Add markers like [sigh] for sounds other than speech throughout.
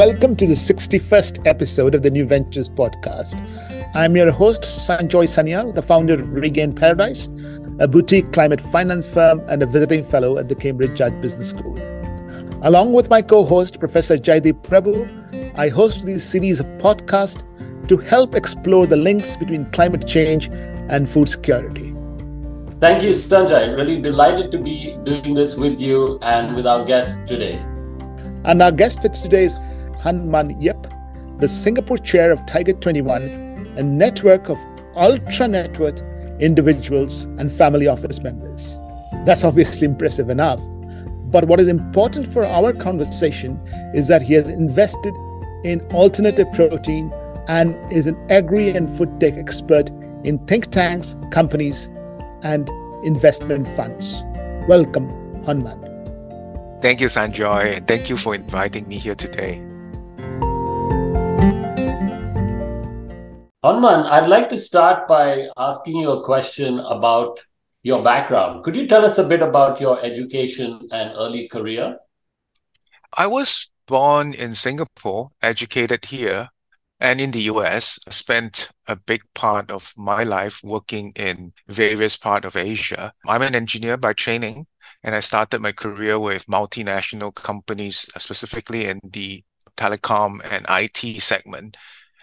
welcome to the 61st episode of the New Ventures podcast. I'm your host, Sanjoy Sanyal, the founder of Regain Paradise, a boutique climate finance firm and a visiting fellow at the Cambridge Judge Business School. Along with my co host, Professor Jaideep Prabhu, I host this series of podcasts to help explore the links between climate change and food security. Thank you, Sanjay. Really delighted to be doing this with you and with our guest today. And our guest for today is Hon Mun Yip, the Singapore chair of Tiger 21, a network of ultra net worth individuals and family office members. That's obviously [laughs] impressive enough. But what is important for our conversation is that he has invested in alternative protein and is an agri and food tech expert in think tanks, companies, and investment funds. Welcome, Hon Mun. Thank you, Sanjoy, and thank you for inviting me here today. Hon Mun, I'd like to start by asking you a question about your background. Could you tell us a bit about your education and early career? I was born in Singapore, educated here, and in the US. Spent a big part of my life working in various parts of Asia. I'm an engineer by training, and I started my career with multinational companies, specifically in the telecom and IT segment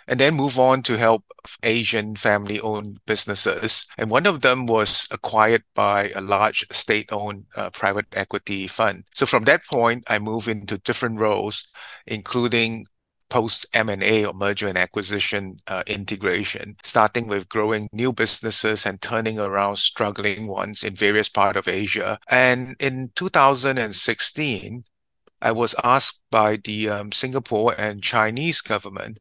and then move on to help Asian family owned businesses. And one of them was acquired by a large state owned uh, private equity fund. So from that point, I moved into different roles, including post M&A or merger and acquisition uh, integration, starting with growing new businesses and turning around struggling ones in various parts of Asia. And in 2016, I was asked by the um, Singapore and Chinese government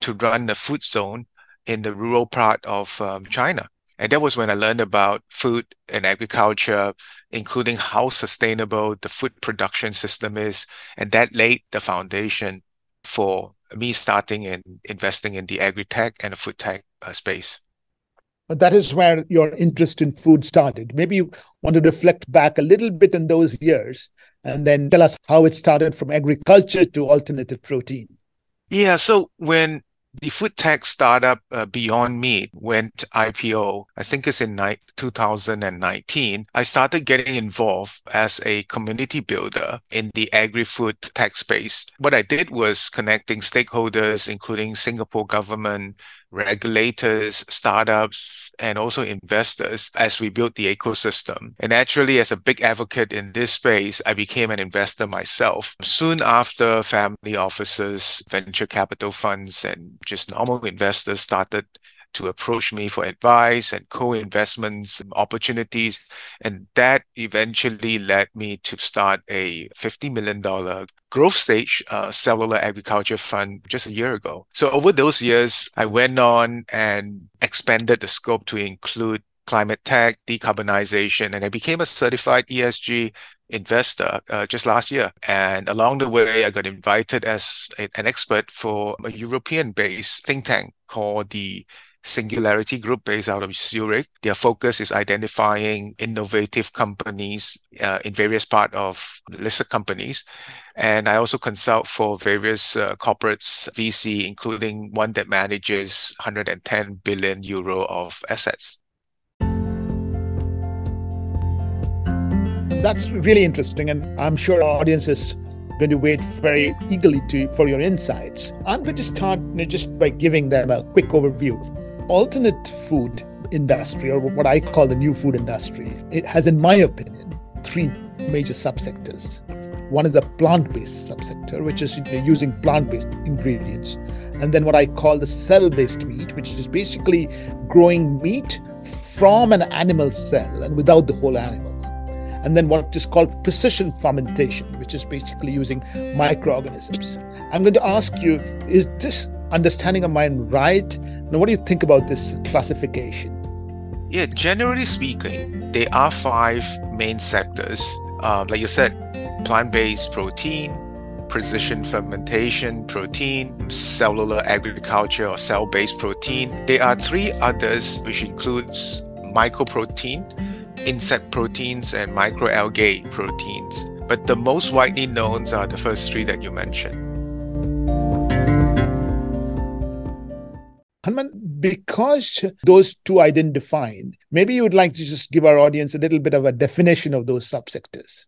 to run a food zone in the rural part of um, China. And that was when I learned about food and agriculture, including how sustainable the food production system is. And that laid the foundation for me starting and investing in the agri-tech and the food tech uh, space. But that is where your interest in food started. Maybe you want to reflect back a little bit in those years and then tell us how it started from agriculture to alternative protein. Yeah, so when the food tech startup uh, Beyond Meat went IPO, I think it's in ni- 2019. I started getting involved as a community builder in the agri-food tech space. What I did was connecting stakeholders, including Singapore government, regulators, startups, and also investors as we built the ecosystem. And naturally, as a big advocate in this space, I became an investor myself. Soon after, family offices, venture capital funds, and just normal investors started to approach me for advice and co-investments opportunities. And that eventually led me to start a $50 million growth stage uh, cellular agriculture fund just a year ago. So over those years, I went on and expanded the scope to include climate tech, decarbonization, and I became a certified ESG investor uh, just last year. And along the way, I got invited as a, an expert for a European based think tank called the Singularity Group based out of Zurich. Their focus is identifying innovative companies uh, in various parts of listed companies. And I also consult for various uh, corporates, VC, including one that manages 110 billion euro of assets. That's really interesting, and I'm sure our audience is going to wait very eagerly to for your insights. I'm going to start just by giving them a quick overview alternate food industry, or what I call the new food industry, it has, in my opinion, three major subsectors. One is the plant-based subsector, which is using plant-based ingredients, and then what I call the cell-based meat, which is basically growing meat from an animal cell and without the whole animal. And then what is called precision fermentation, which is basically using microorganisms. I'm going to ask you: Is this understanding of mine right? Now, what do you think about this classification? Yeah, generally speaking, there are five main sectors. Um, like you said, plant based protein, precision fermentation protein, cellular agriculture or cell based protein. There are three others, which includes mycoprotein, insect proteins, and microalgae proteins. But the most widely known are the first three that you mentioned. Hon Mun, because those two I didn't define, maybe you would like to just give our audience a little bit of a definition of those subsectors.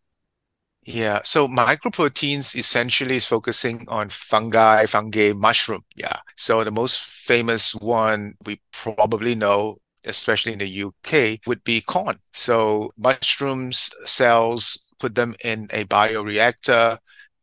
Yeah. So mycoproteins essentially is focusing on fungi, fungi, mushroom. Yeah. So the most famous one we probably know, especially in the UK, would be Quorn. So mushrooms cells, put them in a bioreactor,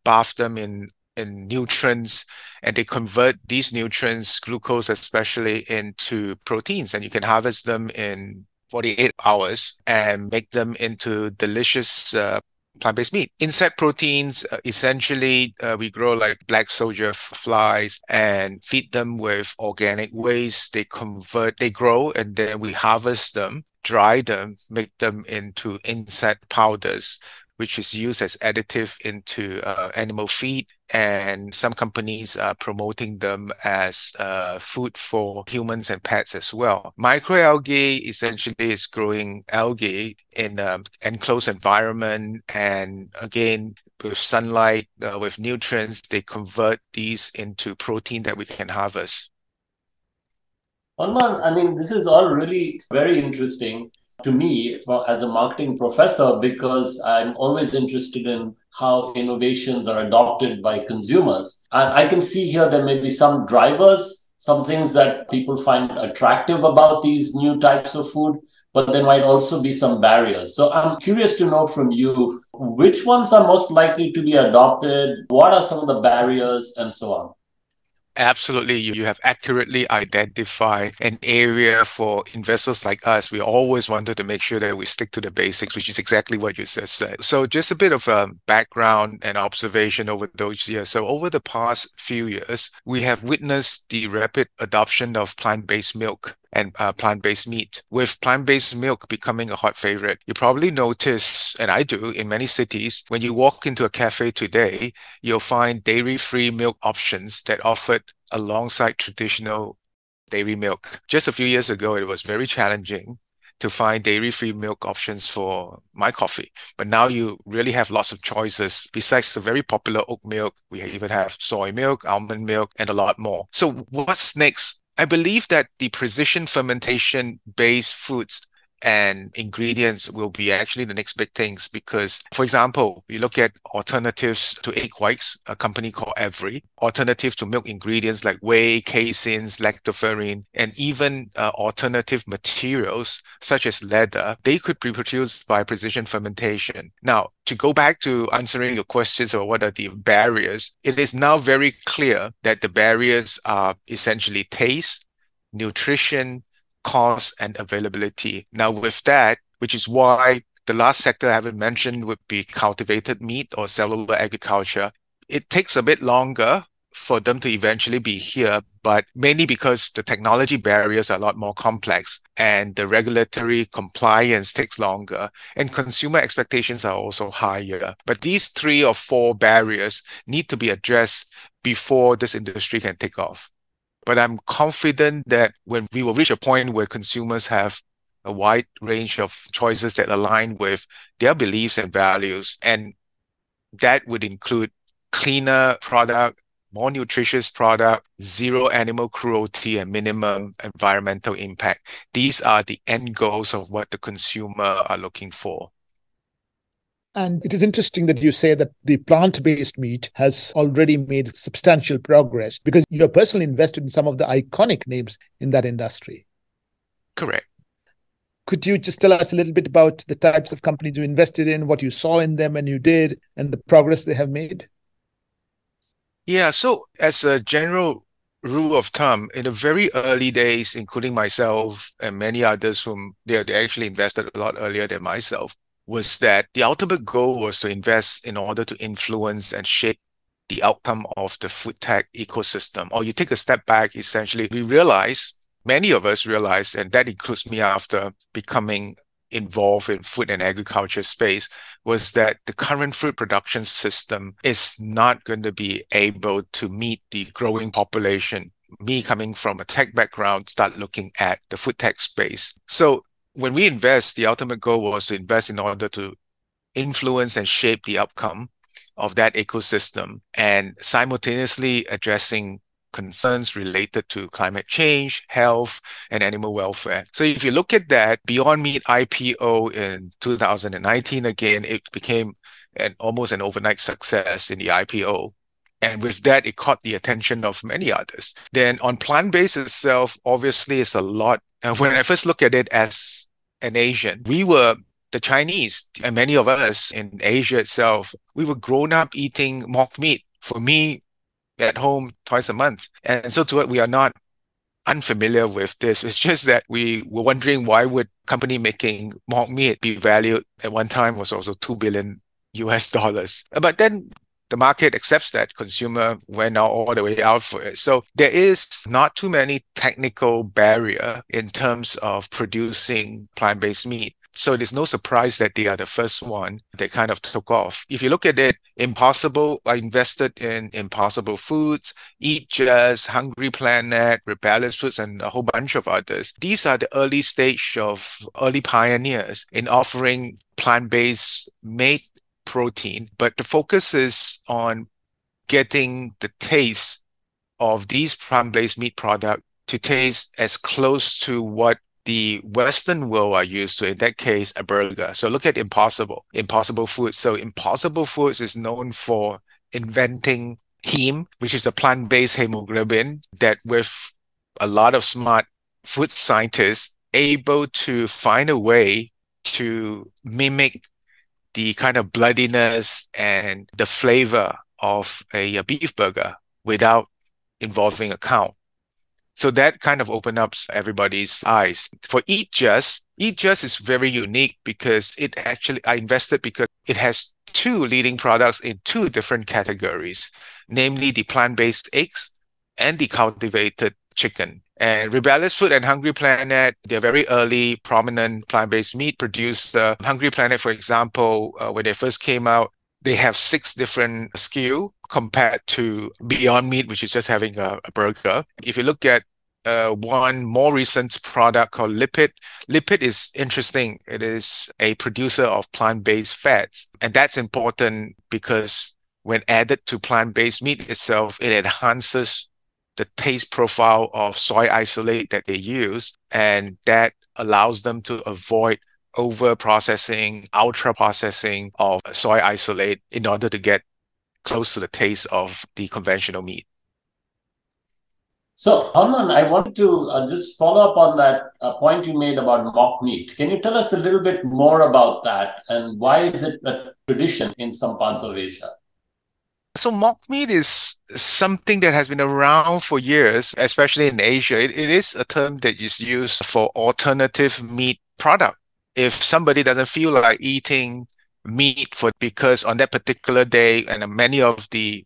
bath them in in nutrients and they convert these nutrients glucose especially into proteins and you can harvest them in 48 hours and make them into delicious uh, plant-based meat. Insect proteins, uh, essentially, uh, we grow like black soldier flies and feed them with organic waste. They convert, they grow, and then we harvest them, dry them, make them into insect powders, which is used as additive into uh, animal feed. And some companies are promoting them as uh, food for humans and pets as well. Microalgae essentially is growing algae in an enclosed environment. And again, with sunlight, uh, with nutrients, they convert these into protein that we can harvest. Hon Mun, I mean, this is all really very interesting to me for, as a marketing professor because I'm always interested in how innovations are adopted by consumers. And I can see here there may be some drivers, some things that people find attractive about these new types of food, but there might also be some barriers. So I'm curious to know from you which ones are most likely to be adopted, what are some of the barriers, and so on. Absolutely. You, you have accurately identified an area for investors like us. We always wanted to make sure that we stick to the basics, which is exactly what you just said. So, just a bit of um, background and observation over those years. So, over the past few years, we have witnessed the rapid adoption of plant based milk and uh, plant-based meat. With plant-based milk becoming a hot favorite, you probably notice, and I do in many cities, when you walk into a cafe today, you'll find dairy-free milk options that offered alongside traditional dairy milk. Just a few years ago, it was very challenging to find dairy-free milk options for my coffee. But now you really have lots of choices. Besides the very popular oat milk, we even have soy milk, almond milk, and a lot more. So what's next I believe that the precision fermentation based foods and ingredients will be actually the next big things because, for example, you look at alternatives to egg whites, a company called Every, alternatives to milk ingredients like whey, caseins, lactoferrin, and even uh, alternative materials such as leather, they could be produced by precision fermentation. Now, to go back to answering your questions about what are the barriers, it is now very clear that the barriers are essentially taste, nutrition, cost, and availability. Now, with that, which is why the last sector I haven't mentioned would be cultivated meat or cellular agriculture. It takes a bit longer for them to eventually be here, but mainly because the technology barriers are a lot more complex and the regulatory compliance takes longer and consumer expectations are also higher. But these three or four barriers need to be addressed before this industry can take off. But I'm confident that when we will reach a point where consumers have a wide range of choices that align with their beliefs and values, and that would include cleaner product, more nutritious product, zero animal cruelty, and minimum environmental impact. These are the end goals of what the consumer are looking for. And it is interesting that you say that the plant based meat has already made substantial progress because you're personally invested in some of the iconic names in that industry. Correct. Could you just tell us a little bit about the types of companies you invested in, what you saw in them and you did, and the progress they have made? Yeah. So, as a general rule of thumb, in the very early days, including myself and many others whom they, they actually invested a lot earlier than myself, was that the ultimate goal was to invest in order to influence and shape the outcome of the food tech ecosystem. Or you take a step back, essentially, we realize, many of us realize, and that includes me after becoming involved in food and agriculture space was that the current food production system is not going to be able to meet the growing population me coming from a tech background start looking at the food tech space so when we invest, the ultimate goal was to invest in order to influence and shape the outcome of that ecosystem and simultaneously addressing concerns related to climate change, health, and animal welfare. So if you look at that, Beyond Meat IPO in 2019, again, it became an almost an overnight success in the IPO. And with that, it caught the attention of many others. Then on plant-based itself, obviously it's a lot. And when I first looked at it as an Asian, we were the Chinese and many of us in Asia itself, we were grown up eating mock meat. For me, at home twice a month. And so to it, we are not unfamiliar with this. It's just that we were wondering why would company making mock meat be valued at one time was also 2 billion US dollars. But then the market accepts that consumer went all the way out for it. So there is not too many technical barrier in terms of producing plant-based meat. So it is no surprise that they are the first one that kind of took off. If you look at it, Impossible, I invested in Impossible Foods, Eat Just, Hungry Planet, Rebellyous Foods, and a whole bunch of others. These are the early stage of early pioneers in offering plant-based made protein, but the focus is on getting the taste of these plant-based meat product to taste as close to what the Western world are used to, in that case, a burger. So look at Impossible, Impossible Foods. So Impossible Foods is known for inventing heme, which is a plant-based hemoglobin that with a lot of smart food scientists able to find a way to mimic the kind of bloodiness and the flavor of a, a beef burger without involving a cow. So that kind of opened up everybody's eyes. For Eat Just, Eat Just is very unique because it actually, I invested because it has two leading products in two different categories, namely the plant-based eggs and the cultivated chicken. And Rebellyous Food and Hungry Planet, they're very early, prominent plant-based meat producer. Hungry Planet, for example, uh, when they first came out, they have six different SKU compared to Beyond Meat, which is just having a, a burger. If you look at uh, one more recent product called Lypid. Lypid is interesting. It is a producer of plant-based fats. And that's important because when added to plant-based meat itself, it enhances the taste profile of soy isolate that they use. And that allows them to avoid over processing, ultra processing of soy isolate in order to get close to the taste of the conventional meat. So, Hon Mun, I want to uh, just follow up on that uh, point you made about mock meat. Can you tell us a little bit more about that and why is it a tradition in some parts of Asia? So, mock meat is something that has been around for years, especially in Asia. it, it is a term that is used for alternative meat product if somebody doesn't feel like eating meat for because on that particular day and many of the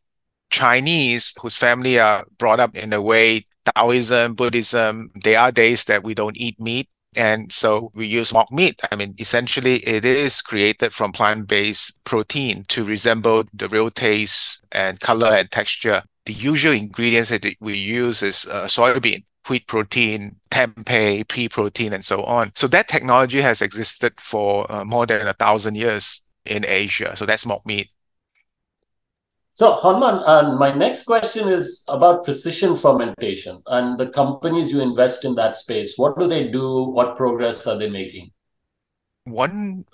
Chinese whose family are brought up in a way Taoism, Buddhism, there are days that we don't eat meat. And so we use mock meat. I mean, essentially, it is created from plant based protein to resemble the real taste and color and texture. The usual ingredients that we use is uh, soybean wheat protein, tempeh, pea protein, and so on. So that technology has existed for uh, more than a thousand years in Asia. So that's mock meat. So, Hon Mun, uh, my next question is about precision fermentation and the companies you invest in that space. What do they do? What progress are they making? One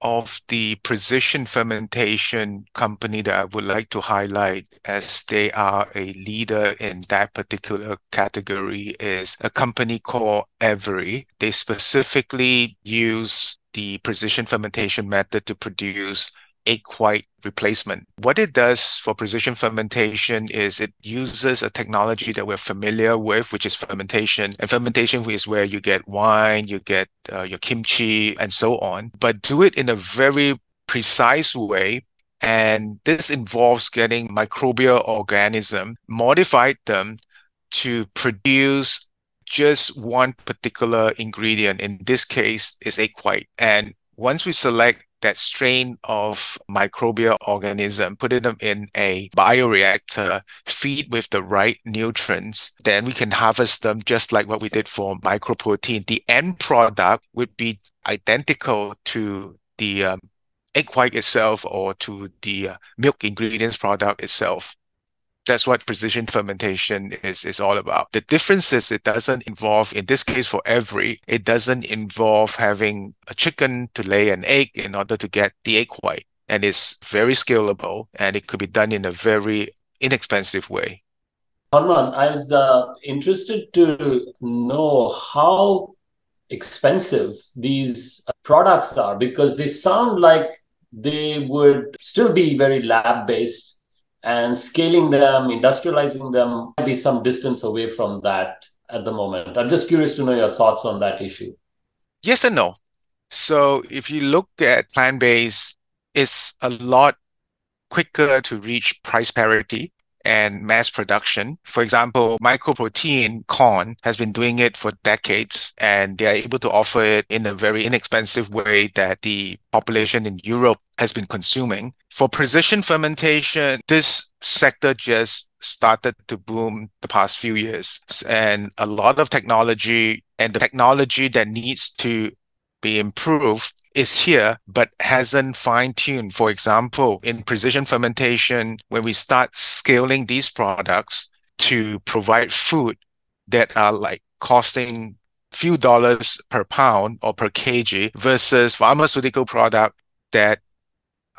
of the precision fermentation company that I would like to highlight as they are a leader in that particular category is a company called Every. They specifically use the precision fermentation method to produce egg white replacement. What it does for precision fermentation is it uses a technology that we're familiar with, which is fermentation. And fermentation is where you get wine, you get uh, your kimchi, and so on, but do it in a very precise way. And this involves getting microbial organism, modified them to produce just one particular ingredient. In this case, is egg white. And once we select that strain of microbial organism, put them in a bioreactor, feed with the right nutrients, then we can harvest them just like what we did for mycoprotein. The end product would be identical to the um, egg white itself or to the uh, milk ingredients product itself. That's what precision fermentation is, is all about. The difference is it doesn't involve, in this case for every, it doesn't involve having a chicken to lay an egg in order to get the egg white. And it's very scalable and it could be done in a very inexpensive way. Hon Mun, I was uh, interested to know how expensive these products are because they sound like they would still be very lab based and scaling them, industrializing them might be some distance away from that at the moment. I'm just curious to know your thoughts on that issue. Yes and no. So if you look at plant based, it's a lot quicker to reach price parity and mass production. For example, mycoprotein Quorn has been doing it for decades and they are able to offer it in a very inexpensive way that the population in Europe has been consuming. For precision fermentation, this sector just started to boom the past few years and a lot of technology and the technology that needs to be improved is here, but hasn't fine tuned. For example, in precision fermentation, when we start scaling these products to provide food that are like costing few dollars per pound or per kg versus pharmaceutical product that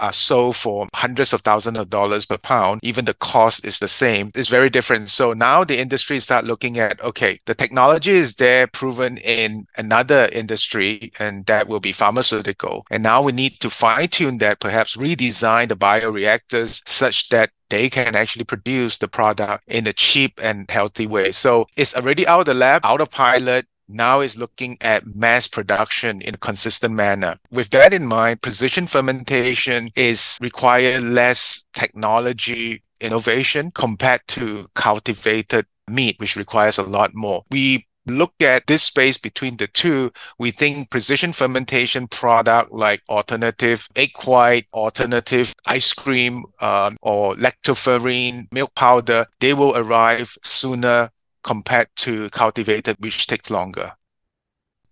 are sold for hundreds of thousands of dollars per pound, even the cost is the same. It's very different. So now the industry start looking at, okay, the technology is there proven in another industry, and that will be pharmaceutical. And now we need to fine tune that, perhaps redesign the bioreactors such that they can actually produce the product in a cheap and healthy way. So it's already out of the lab, out of pilot now is looking at mass production in a consistent manner. With that in mind, precision fermentation is require less technology innovation compared to cultivated meat, which requires a lot more. We look at this space between the two, we think precision fermentation product like alternative egg white, alternative ice cream, um, or lactoferrin milk powder, they will arrive sooner compared to cultivated, which takes longer.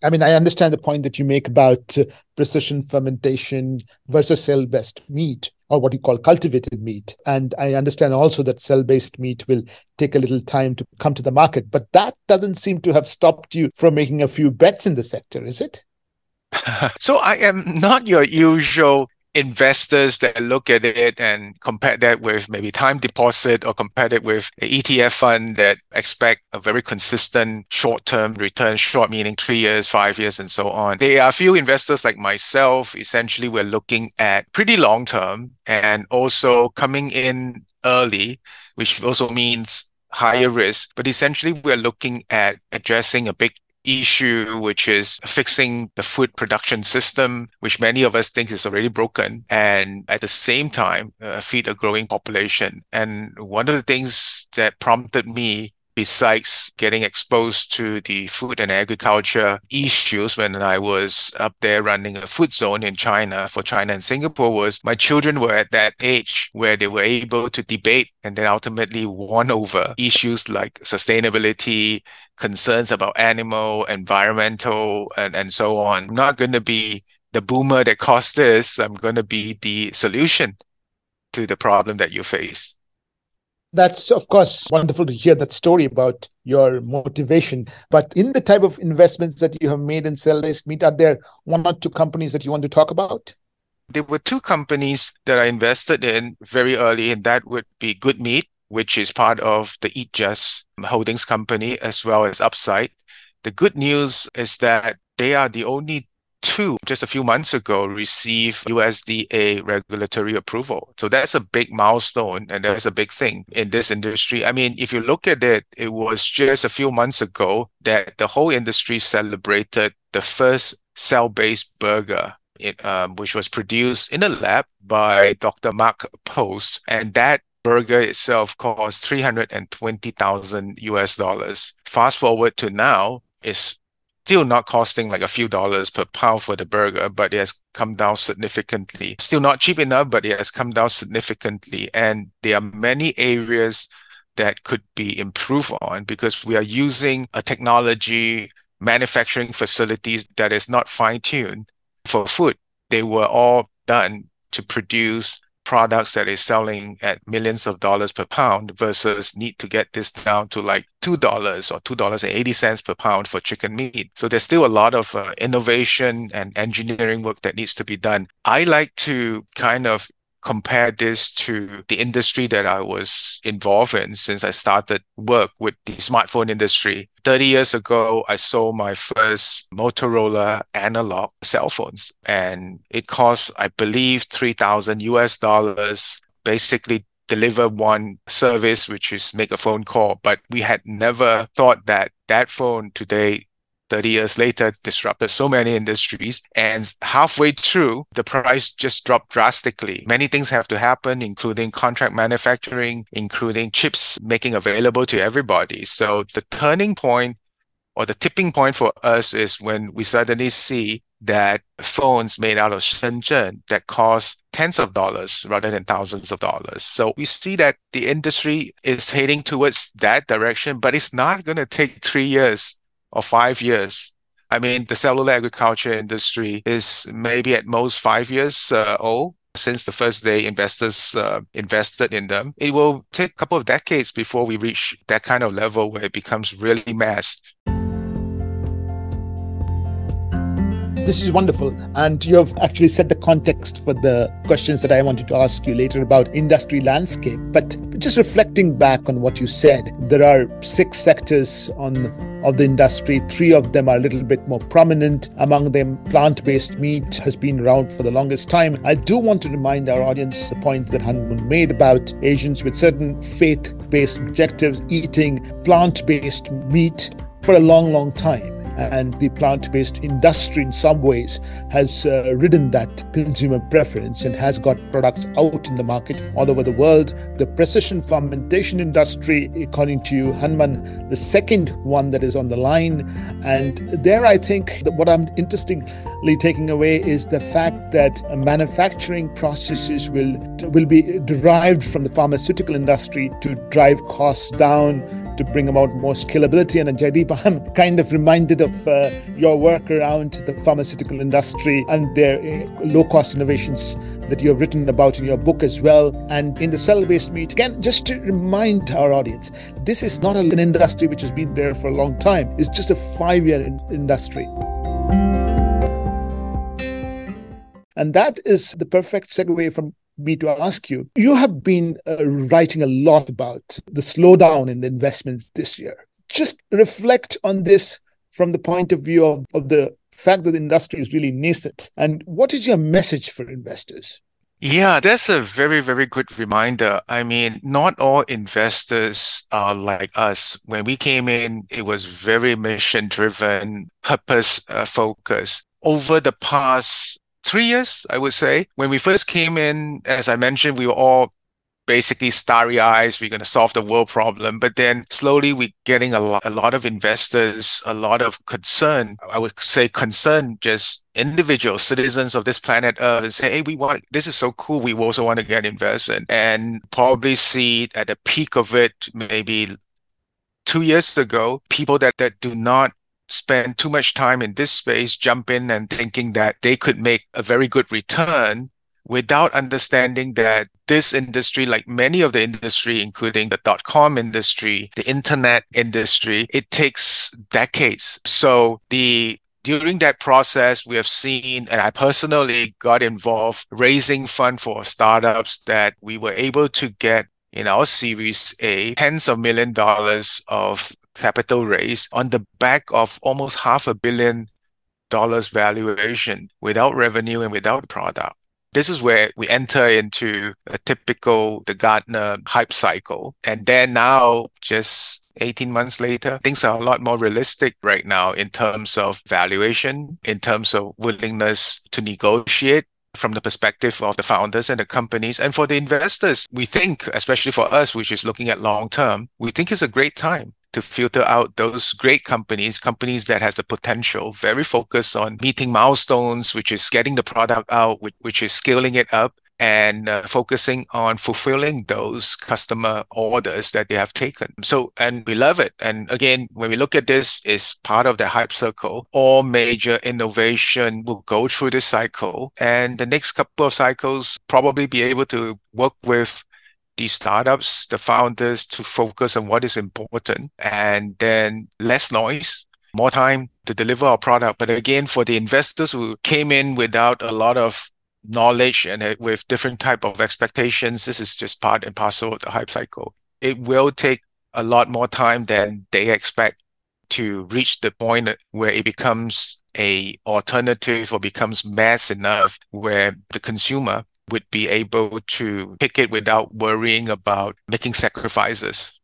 I mean, I understand the point that you make about uh, precision fermentation versus cell based meat, or what you call cultivated meat. And I understand also that cell based meat will take a little time to come to the market. But that doesn't seem to have stopped you from making a few bets in the sector, is it? [laughs] so I am not your usual investors that look at it and compare that with maybe time deposit or compare it with an ETF fund that expect a very consistent short-term return, short meaning three years, five years, and so on. There are a few investors like myself. Essentially, we're looking at pretty long-term and also coming in early, which also means higher risk. But essentially, we're looking at addressing a big issue, which is fixing the food production system, which many of us think is already broken, and at the same time, uh, feed a growing population. And one of the things that prompted me besides getting exposed to the food and agriculture issues when I was up there running a food zone in China for China and Singapore was my children were at that age where they were able to debate and then ultimately won over issues like sustainability, concerns about animal, environmental, and, and so on. I'm not going to be the boomer that caused this. I'm going to be the solution to the problem that you face. That's, of course, wonderful to hear that story about your motivation. But in the type of investments that you have made in cell based meat, are there one or two companies that you want to talk about? There were two companies that I invested in very early, and that would be Good Meat, which is part of the Eat Just Holdings company, as well as Upside. The good news is that they are the only two just a few months ago received USDA regulatory approval. So that's a big milestone and that's a big thing in this industry. I mean, if you look at it, it was just a few months ago that the whole industry celebrated the first cell-based burger um, which was produced in a lab by Dr. Mark Post. And that burger itself cost 320,000 US dollars. Fast forward to now, it's still not costing like a few dollars per pound for the burger, but it has come down significantly. Still not cheap enough, but it has come down significantly. And there are many areas that could be improved on because we are using a technology manufacturing facilities that is not fine tuned for food. They were all done to produce products that is selling at millions of dollars per pound versus need to get this down to like $2 or $2.80 per pound for chicken meat. So there's still a lot of uh, innovation and engineering work that needs to be done. I like to kind of compare this to the industry that I was involved in since I started work with the smartphone industry. 30 years ago, I sold my first Motorola analog cell phones and it cost, I believe, 3000 US dollars, basically deliver one service, which is make a phone call. But we had never thought that that phone today 30 years later disrupted so many industries. And halfway through, the price just dropped drastically. Many things have to happen, including contract manufacturing, including chips making available to everybody. So the turning point or the tipping point for us is when we suddenly see that phones made out of Shenzhen that cost tens of dollars rather than thousands of dollars. So we see that the industry is heading towards that direction, but it's not going to take three years or five years. I mean, the cellular agriculture industry is maybe at most five years uh, old since the first day investors uh, invested in them. It will take a couple of decades before we reach that kind of level where it becomes really mass. This is wonderful. And you have actually set the context for the questions that I wanted to ask you later about industry landscape. But just reflecting back on what you said, there are six sectors on of the industry. Three of them are a little bit more prominent. Among them, plant based meat has been around for the longest time. I do want to remind our audience the point that Hon Mun made about Asians with certain faith based objectives eating plant based meat for a long, long time and the plant based industry, in some ways, has uh, ridden that consumer preference and has got products out in the market all over the world. The precision fermentation industry, according to Hon Mun, the second one that is on the line. And there, I think what I'm interestingly taking away is the fact that manufacturing processes will, will be derived from the pharmaceutical industry to drive costs down to bring about more scalability. And Jaideep, [laughs] I'm kind of reminded of uh, your work around the pharmaceutical industry and their uh, low cost innovations that you have written about in your book as well. And in the cell based meat, again, just to remind our audience, this is not an industry which has been there for a long time, it's just a five year in- industry. And that is the perfect segue from me to ask you. You have been uh, writing a lot about the slowdown in the investments this year. Just reflect on this from the point of view of, of the fact that the industry is really nascent. And what is your message for investors? Yeah, that's a very, very good reminder. I mean, not all investors are like us. When we came in, it was very mission driven, purpose uh, focused. Over the past three years, I would say. When we first came in, as I mentioned, we were all basically starry eyes. We're going to solve the world problem. But then slowly we're getting a lot, a lot of investors, a lot of concern. I would say concern just individual citizens of this planet Earth and say, hey, we want this is so cool. We also want to get invested and probably see at the peak of it, maybe two years ago, people that, that do not spend too much time in this space, jump in and thinking that they could make a very good return without understanding that this industry, like many of the industry, including the dot com industry, the internet industry, it takes decades. So the during that process, we have seen, and I personally got involved raising fund for startups that we were able to get in our Series A, tens of million dollars of capital raise on the back of almost half a billion dollars valuation without revenue and without product. This is where we enter into a typical the Gartner hype cycle. And then now, just 18 months later, things are a lot more realistic right now in terms of valuation, in terms of willingness to negotiate from the perspective of the founders and the companies and for the investors we think especially for us which is looking at long term we think it's a great time to filter out those great companies, companies that has the potential, very focused on meeting milestones, which is getting the product out, which, which is scaling it up. and uh, focusing on fulfilling those customer orders that they have taken. So, and we love it. And again, when we look at this, is part of the hype cycle. All major innovation will go through this cycle, and the next couple of cycles probably be able to work with the startups, the founders to focus on what is important, and then less noise, more time to deliver our product. But again, for the investors who came in without a lot of knowledge and uh, with different type of expectations, this is just part and parcel of the hype cycle. It will take a lot more time than they expect to reach the point where it becomes a alternative or becomes mass enough where the consumer would be able to pick it without worrying about making sacrifices.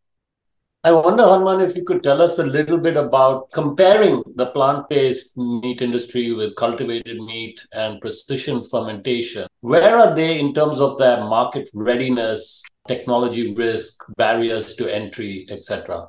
I wonder, Hon Mun, if you could tell us a little bit about comparing the plant based meat industry with cultivated meat and precision fermentation. Where are they in terms of their market readiness, technology risk, barriers to entry, etc.?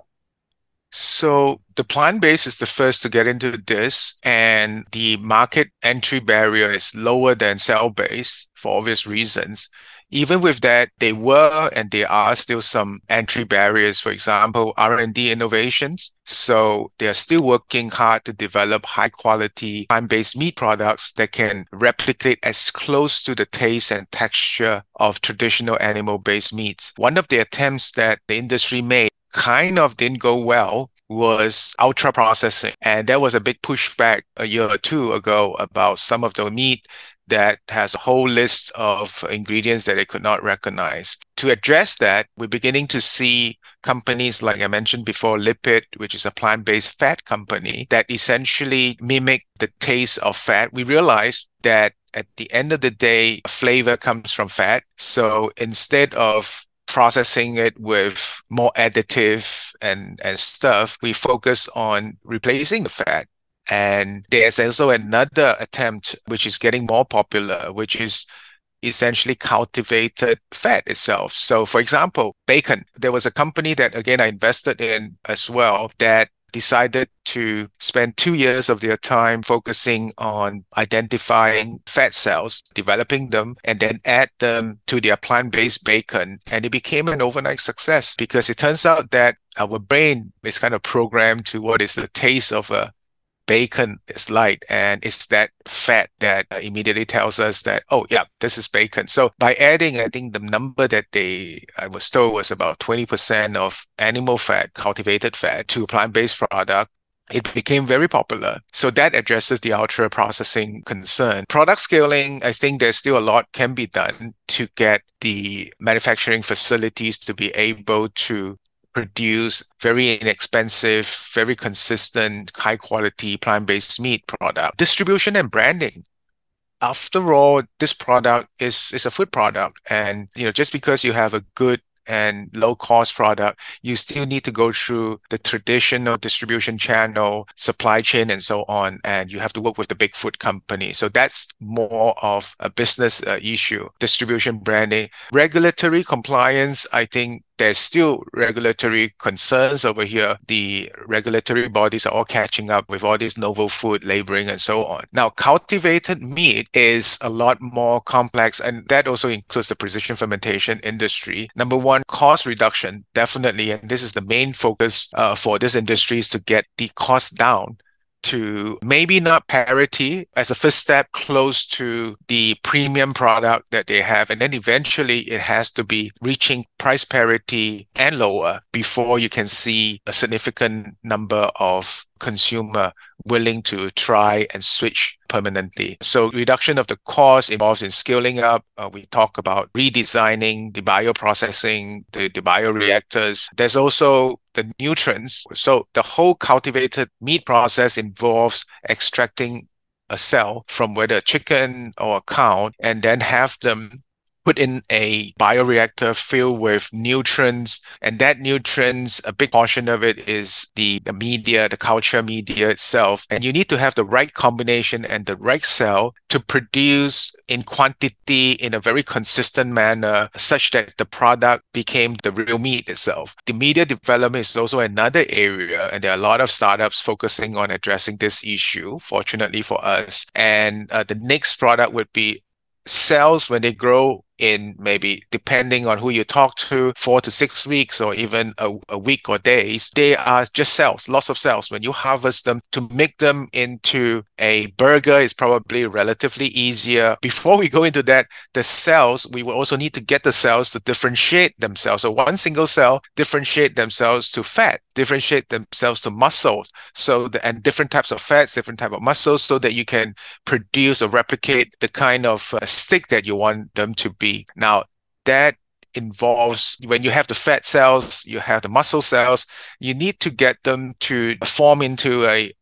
So the plant based is the first to get into this, and the market entry barrier is lower than cell based for obvious reasons even with that, they were and there are still some entry barriers. For example, R&D innovations. So they are still working hard to develop high quality plant-based meat products that can replicate as close to the taste and texture of traditional animal-based meats. One of the attempts that the industry made kind of didn't go well was ultra processing. And there was a big pushback a year or two ago about some of the meat that has a whole list of ingredients that they could not recognize. To address that, we're beginning to see companies like I mentioned before, Lypid, which is a plant-based fat company that essentially mimic the taste of fat. We realize that at the end of the day, flavor comes from fat. So instead of processing it with more additive and, and stuff, we focus on replacing the fat and there's also another attempt, which is getting more popular, which is essentially cultivated fat itself. So, for example, bacon. There was a company that, again, I invested in as well that decided to spend two years of their time focusing on identifying fat cells, developing them, and then add them to their plant based bacon. And it became an overnight success because it turns out that our brain is kind of programmed to what is the taste of a bacon is light and it's that fat that uh, immediately tells us that oh yeah this is bacon so by adding i think the number that they i was told was about 20% of animal fat cultivated fat to plant-based product it became very popular. So that addresses the ultra processing concern. Product scaling, I think there's still a lot can be done to get the manufacturing facilities to be able to produce very inexpensive, very consistent, high quality plant based meat product. Distribution and branding. After all, this product is, is a food product. And you know, just because you have a good and low cost product, you still need to go through the traditional distribution channel, supply chain, and so on. And you have to work with the big food company. So that's more of a business uh, issue. Distribution branding, regulatory compliance. I think there's still regulatory concerns over here. The regulatory bodies are all catching up with all this novel food labeling and so on. Now, cultivated meat is a lot more complex, and that also includes the precision fermentation industry. Number one, cost reduction, definitely. And this is the main focus uh, for this industry is to get the cost down to maybe not parity as a first step close to the premium product that they have. And then eventually it has to be reaching price parity and lower before you can see a significant number of consumer willing to try and switch permanently. So reduction of the cost involves in scaling up. Uh, we talk about redesigning the bioprocessing, the, the bioreactors. There's also the nutrients. So the whole cultivated meat process involves extracting a cell from whether a chicken or a cow and then have them put in a bioreactor filled with nutrients and that nutrients a big portion of it is the, the media the culture media itself. And you need to have the right combination and the right cell to produce in quantity in a very consistent manner such that the product became the real meat itself. The media development is also another area and there are a lot of startups focusing on addressing this issue fortunately for us. And uh, the next product would be cells when they grow in maybe depending on who you talk to, four to six weeks or even a, a week or days. They are just cells, lots of cells. When you harvest them to make them into a burger is probably relatively easier. Before we go into that, the cells, we will also need to get the cells to differentiate themselves. So one single cell differentiate themselves to fat, differentiate themselves to muscle. So the, and different types of fats, different type of muscles so that you can produce or replicate the kind of uh, stick that you want them to be be. Now, that involves when you have the fat cells, you have the muscle cells, you need to get them to form into a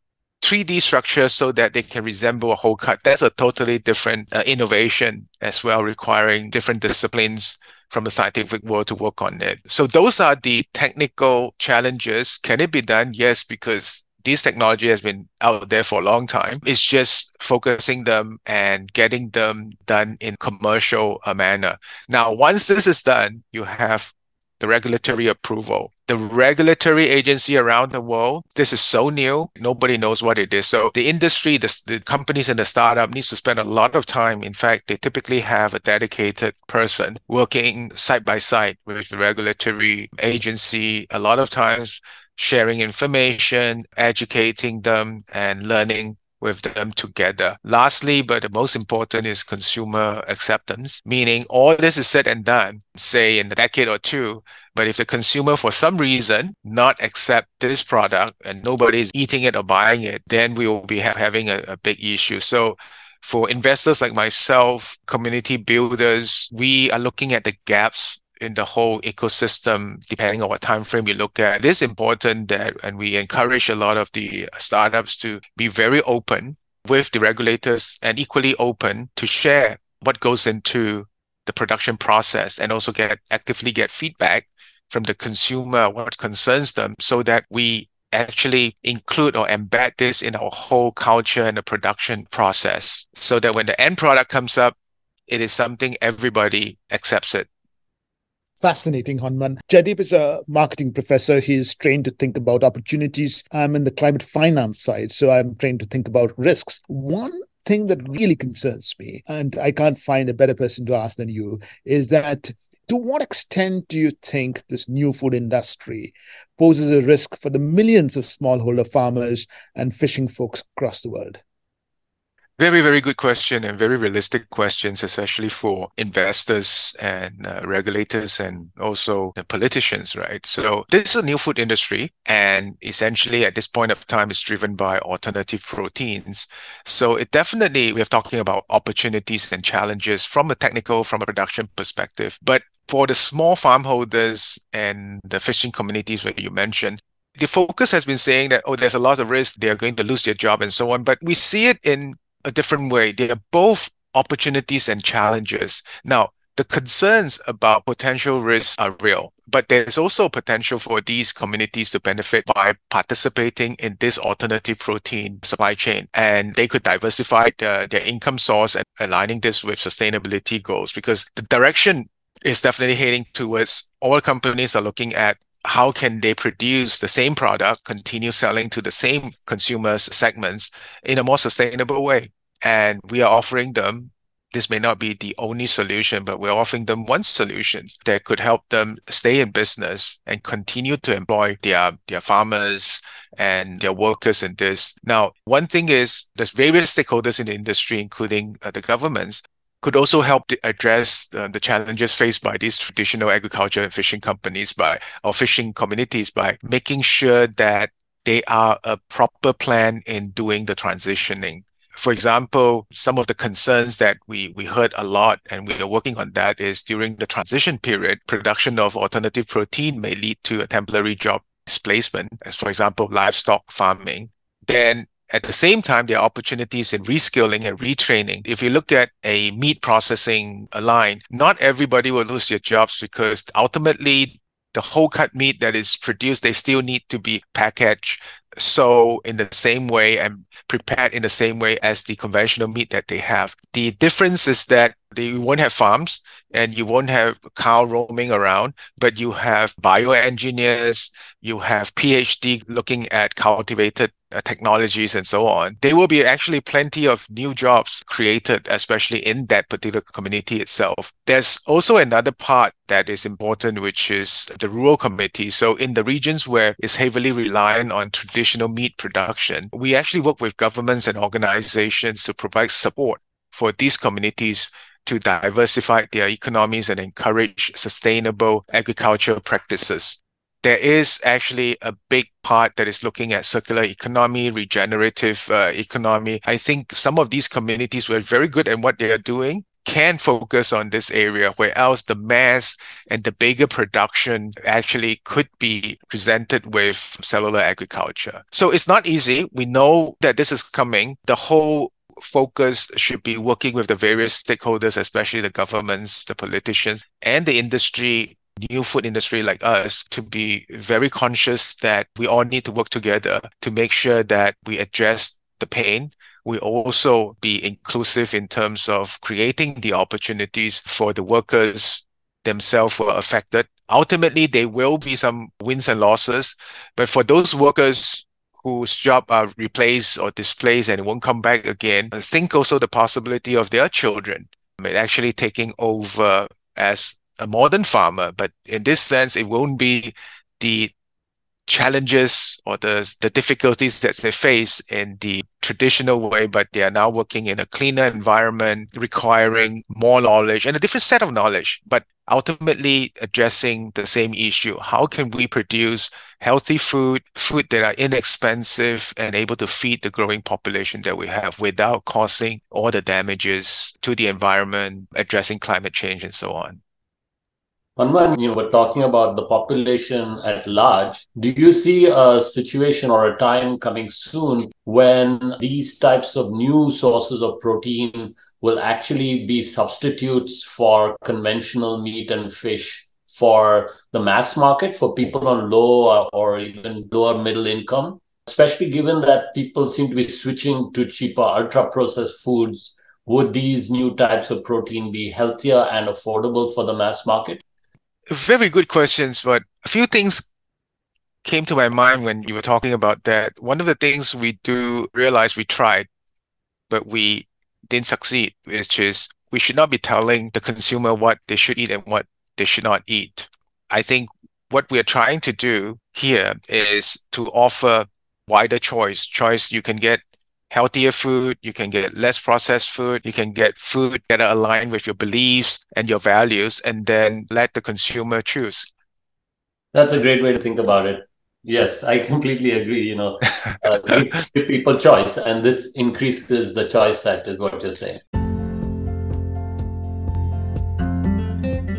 3D structure so that they can resemble a whole cut. That's a totally different uh, innovation as well, requiring different disciplines from the scientific world to work on it. So those are the technical challenges. Can it be done? Yes, because this technology has been out there for a long time. It's just focusing them and getting them done in commercial uh, manner. Now, once this is done, you have the regulatory approval. The regulatory agency around the world, this is so new, nobody knows what it is. So the industry, the, the companies and the startup needs to spend a lot of time. In fact, they typically have a dedicated person working side by side with the regulatory agency. A lot of times sharing information, educating them, and learning with them together. Lastly, but the most important is consumer acceptance, meaning all this is said and done, say in a decade or two, but if the consumer for some reason not accept this product and nobody is eating it or buying it, then we will be ha- having a, a big issue. So for investors like myself, community builders, we are looking at the gaps in the whole ecosystem, depending on what time frame you look at. It is important that, and we encourage a lot of the startups to be very open with the regulators and equally open to share what goes into the production process and also get actively get feedback from the consumer what concerns them so that we actually include or embed this in our whole culture and the production process so that when the end product comes up it is something everybody accepts it fascinating, Hon Mun. Jaideep is a marketing professor. He's trained to think about opportunities. I'm in the climate finance side, so I'm trained to think about risks. One thing that really concerns me, and I can't find a better person to ask than you, is that to what extent do you think this new food industry poses a risk for the millions of smallholder farmers and fishing folks across the world? Very, very good question and very realistic questions, especially for investors and uh, regulators and also the politicians, right? So this is a new food industry and essentially at this point of time is driven by alternative proteins. So it definitely, we are talking about opportunities and challenges from a technical, from a production perspective. But for the small farm holders and the fishing communities that you mentioned, the focus has been saying that, oh, there's a lot of risk, they're going to lose their job and so on. But we see it in a different way. They are both opportunities and challenges. Now, the concerns about potential risks are real, but there's also potential for these communities to benefit by participating in this alternative protein supply chain. And they could diversify the, their income source and aligning this with sustainability goals because the direction is definitely heading towards all companies are looking at how can they produce the same product, continue selling to the same consumers segments in a more sustainable way? And we are offering them this may not be the only solution, but we're offering them one solution that could help them stay in business and continue to employ their, their farmers and their workers in this. Now, one thing is there's various stakeholders in the industry, including uh, the governments, could also help address the, the, challenges faced by these traditional agriculture and fishing companies by or fishing communities by making sure that they are a proper plan in doing the transitioning. For example, some of the concerns that we, we heard a lot and we are working on that is during the transition period, production of alternative protein may lead to a temporary job displacement, as for example, livestock farming. Then at the same time, there are opportunities in reskilling and retraining. If you look at a meat processing line, not everybody will lose their jobs because ultimately the whole cut meat that is produced, they still need to be packaged, sold in the same way and prepared in the same way as the conventional meat that they have. The difference is that you won't have farms and you won't have cow roaming around, but you have bioengineers, you have PhD looking at cultivated uh, technologies and so on. There will be actually plenty of new jobs created, especially in that particular community itself. There's also another part that is important, which is the rural community. So in the regions where it's heavily reliant on traditional meat production, we actually work with governments and organizations to provide support for these communities to diversify their economies and encourage sustainable agricultural practices. There is actually a big part that is looking at circular economy, regenerative uh, economy. I think some of these communities were very good at what they are doing can focus on this area, where else the mass and the bigger production actually could be presented with cellular agriculture. So it's not easy. We know that this is coming. The whole focus should be working with the various stakeholders, especially the governments, the politicians, and the industry, new food industry like us, to be very conscious that we all need to work together to make sure that we address the pain. We also be inclusive in terms of creating the opportunities for the workers themselves who are affected. Ultimately, there will be some wins and losses, but for those workers whose job are replaced or displaced and won't come back again. Think also the possibility of their children actually taking over as a modern farmer. But in this sense, it won't be the challenges or the, the difficulties that they face in the traditional way, but they are now working in a cleaner environment, requiring more knowledge and a different set of knowledge, but ultimately addressing the same issue. How can we produce healthy food, food that are inexpensive and able to feed the growing population that we have without causing all the damages to the environment, addressing climate change and so on? Hon Mun, you we're talking about the population at large. Do you see a situation or a time coming soon when these types of new sources of protein will actually be substitutes for conventional meat and fish for the mass market for people on low or even lower middle income? Especially given that people seem to be switching to cheaper ultra processed foods, would these new types of protein be healthier and affordable for the mass market? Very good questions, but a few things came to my mind when you were talking about that. One of the things we do realize we tried, but we didn't succeed, which is we should not be telling the consumer what they should eat and what they should not eat. I think what we are trying to do here is to offer wider choice. Choice you can get healthier food, you can get less processed food, you can get food that are aligned with your beliefs and your values, and then let the consumer choose. That's a great way to think about it. Yes, I completely agree. You know, [laughs] uh, give people choice, and this increases the choice set, is what you're saying.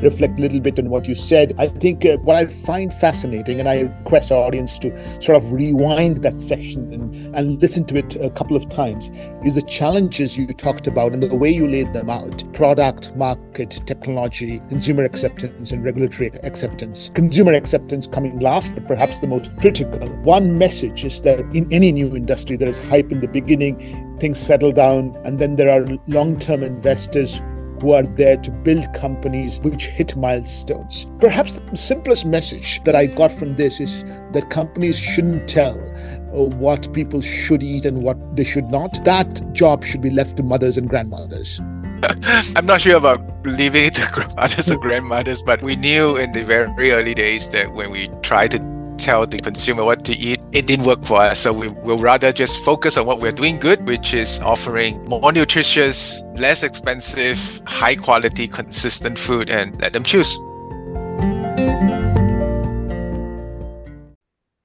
Reflect a little bit on what you said. I think uh, what I find fascinating, and I request our audience to sort of rewind that section and, and listen to it a couple of times, is the challenges you talked about and the way you laid them out product, market, technology, consumer acceptance, and regulatory acceptance. Consumer acceptance coming last, but perhaps the most critical. One message is that in any new industry, there is hype in the beginning, things settle down, and then there are long term investors who are there to build companies which hit milestones. Perhaps the simplest message that I got from this is that companies shouldn't tell uh, what people should eat and what they should not. That job should be left to mothers and grandmothers. [laughs] I'm not sure about leaving it to [laughs] grandmothers and grandmothers, but we knew in the very early days that when we tried to tell the consumer what to eat, it didn't work for us. So we will rather just focus on what we're doing good, which is offering more nutritious, less expensive, high quality, consistent food and let them choose.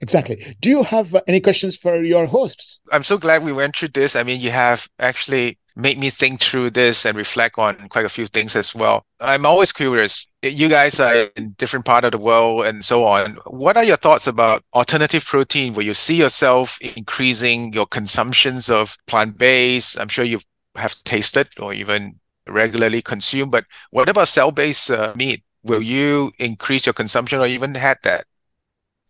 Exactly. Do you have uh, any questions for your hosts? I'm so glad we went through this. I mean, you have actually made me think through this and reflect on quite a few things as well. I'm always curious. You guys are in different part of the world and so on. What are your thoughts about alternative protein? Will you see yourself increasing your consumptions of plant-based? I'm sure you have tasted or even regularly consumed, but what about cell-based uh, meat? Will you increase your consumption or even had that?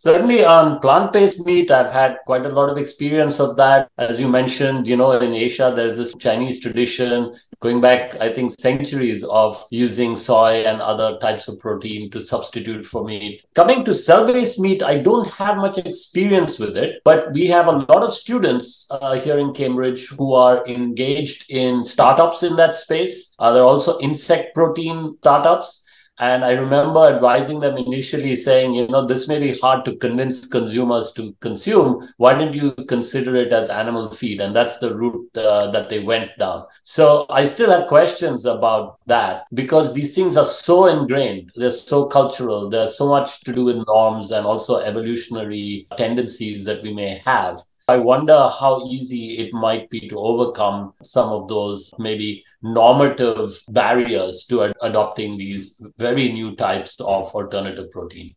Certainly on plant based meat, I've had quite a lot of experience of that. As you mentioned, you know, in Asia, there's this Chinese tradition going back, I think, centuries of using soy and other types of protein to substitute for meat. Coming to cell based meat, I don't have much experience with it, but we have a lot of students uh, here in Cambridge who are engaged in startups in that space. Uh, there are also insect protein startups and I remember advising them initially saying, you know, this may be hard to convince consumers to consume. Why don't you consider it as animal feed? And that's the route uh, that they went down. So I still have questions about that because these things are so ingrained. They're so cultural. There's so much to do with norms and also evolutionary tendencies that we may have. I wonder how easy it might be to overcome some of those maybe normative barriers to ad- adopting these very new types of alternative protein.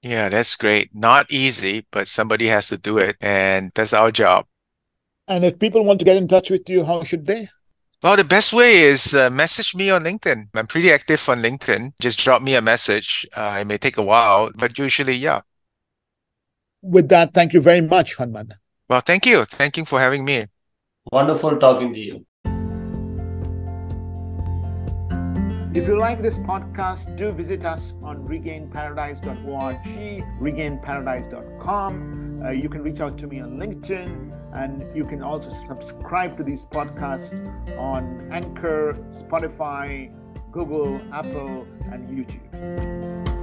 Yeah, that's great. Not easy, but somebody has to do it, and that's our job. And if people want to get in touch with you, how should they? Well, the best way is uh, message me on LinkedIn. I'm pretty active on LinkedIn. Just drop me a message. Uh, it may take a while, but usually, yeah, with that, thank you very much, Hon Mun. Well, thank you. Thank you for having me. Wonderful talking to you. If you like this podcast, do visit us on regainparadise.org, regainparadise.com. Uh, you can reach out to me on LinkedIn, and you can also subscribe to these podcasts on Anchor, Spotify, Google, Apple, and YouTube.